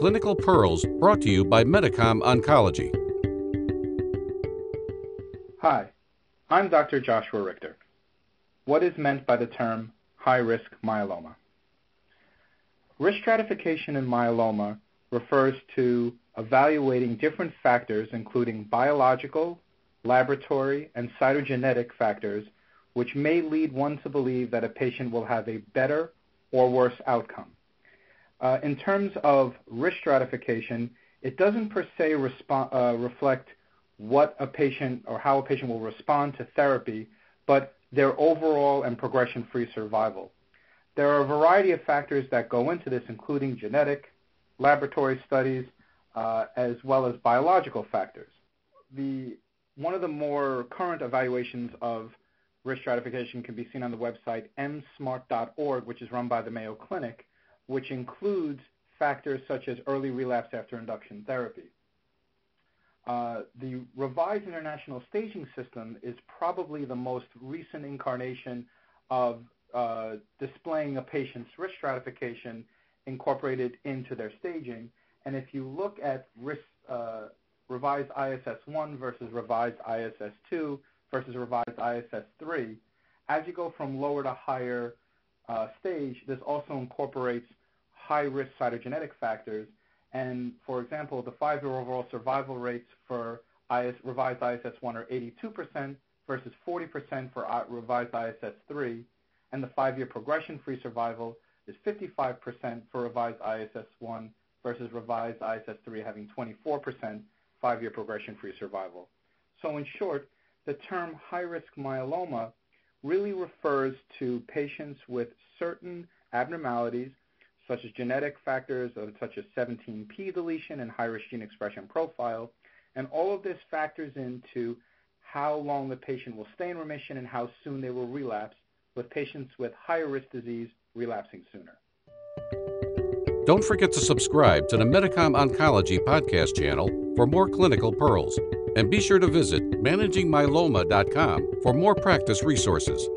Clinical Pearls brought to you by Medicom Oncology. Hi, I'm Dr. Joshua Richter. What is meant by the term high risk myeloma? Risk stratification in myeloma refers to evaluating different factors, including biological, laboratory, and cytogenetic factors, which may lead one to believe that a patient will have a better or worse outcome. Uh, in terms of risk stratification, it doesn't per se uh, reflect what a patient or how a patient will respond to therapy, but their overall and progression-free survival. There are a variety of factors that go into this, including genetic, laboratory studies, uh, as well as biological factors. The, one of the more current evaluations of risk stratification can be seen on the website msmart.org, which is run by the Mayo Clinic, which includes factors such as early relapse after induction therapy. Uh, the revised international staging system is probably the most recent incarnation of uh, displaying a patient's risk stratification incorporated into their staging. And if you look at risk, uh, revised ISS1 versus revised ISS2 versus revised ISS3, as you go from lower to higher uh, stage, this also incorporates high-risk cytogenetic factors. And for example, the five-year overall survival rates for IS, revised ISS1 are 82% versus 40% for revised ISS3, and the five-year progression-free survival is 55% for revised ISS1 versus revised ISS3 having 24% five-year progression-free survival. So in short, the term high-risk myeloma really refers to patients with certain abnormalities such as genetic factors such as 17p deletion and high-risk gene expression profile. And all of this factors into how long the patient will stay in remission and how soon they will relapse, with patients with higher risk disease relapsing sooner. Don't forget to subscribe to the Medicom Oncology podcast channel for more clinical pearls. And be sure to visit managingmyeloma.com for more practice resources.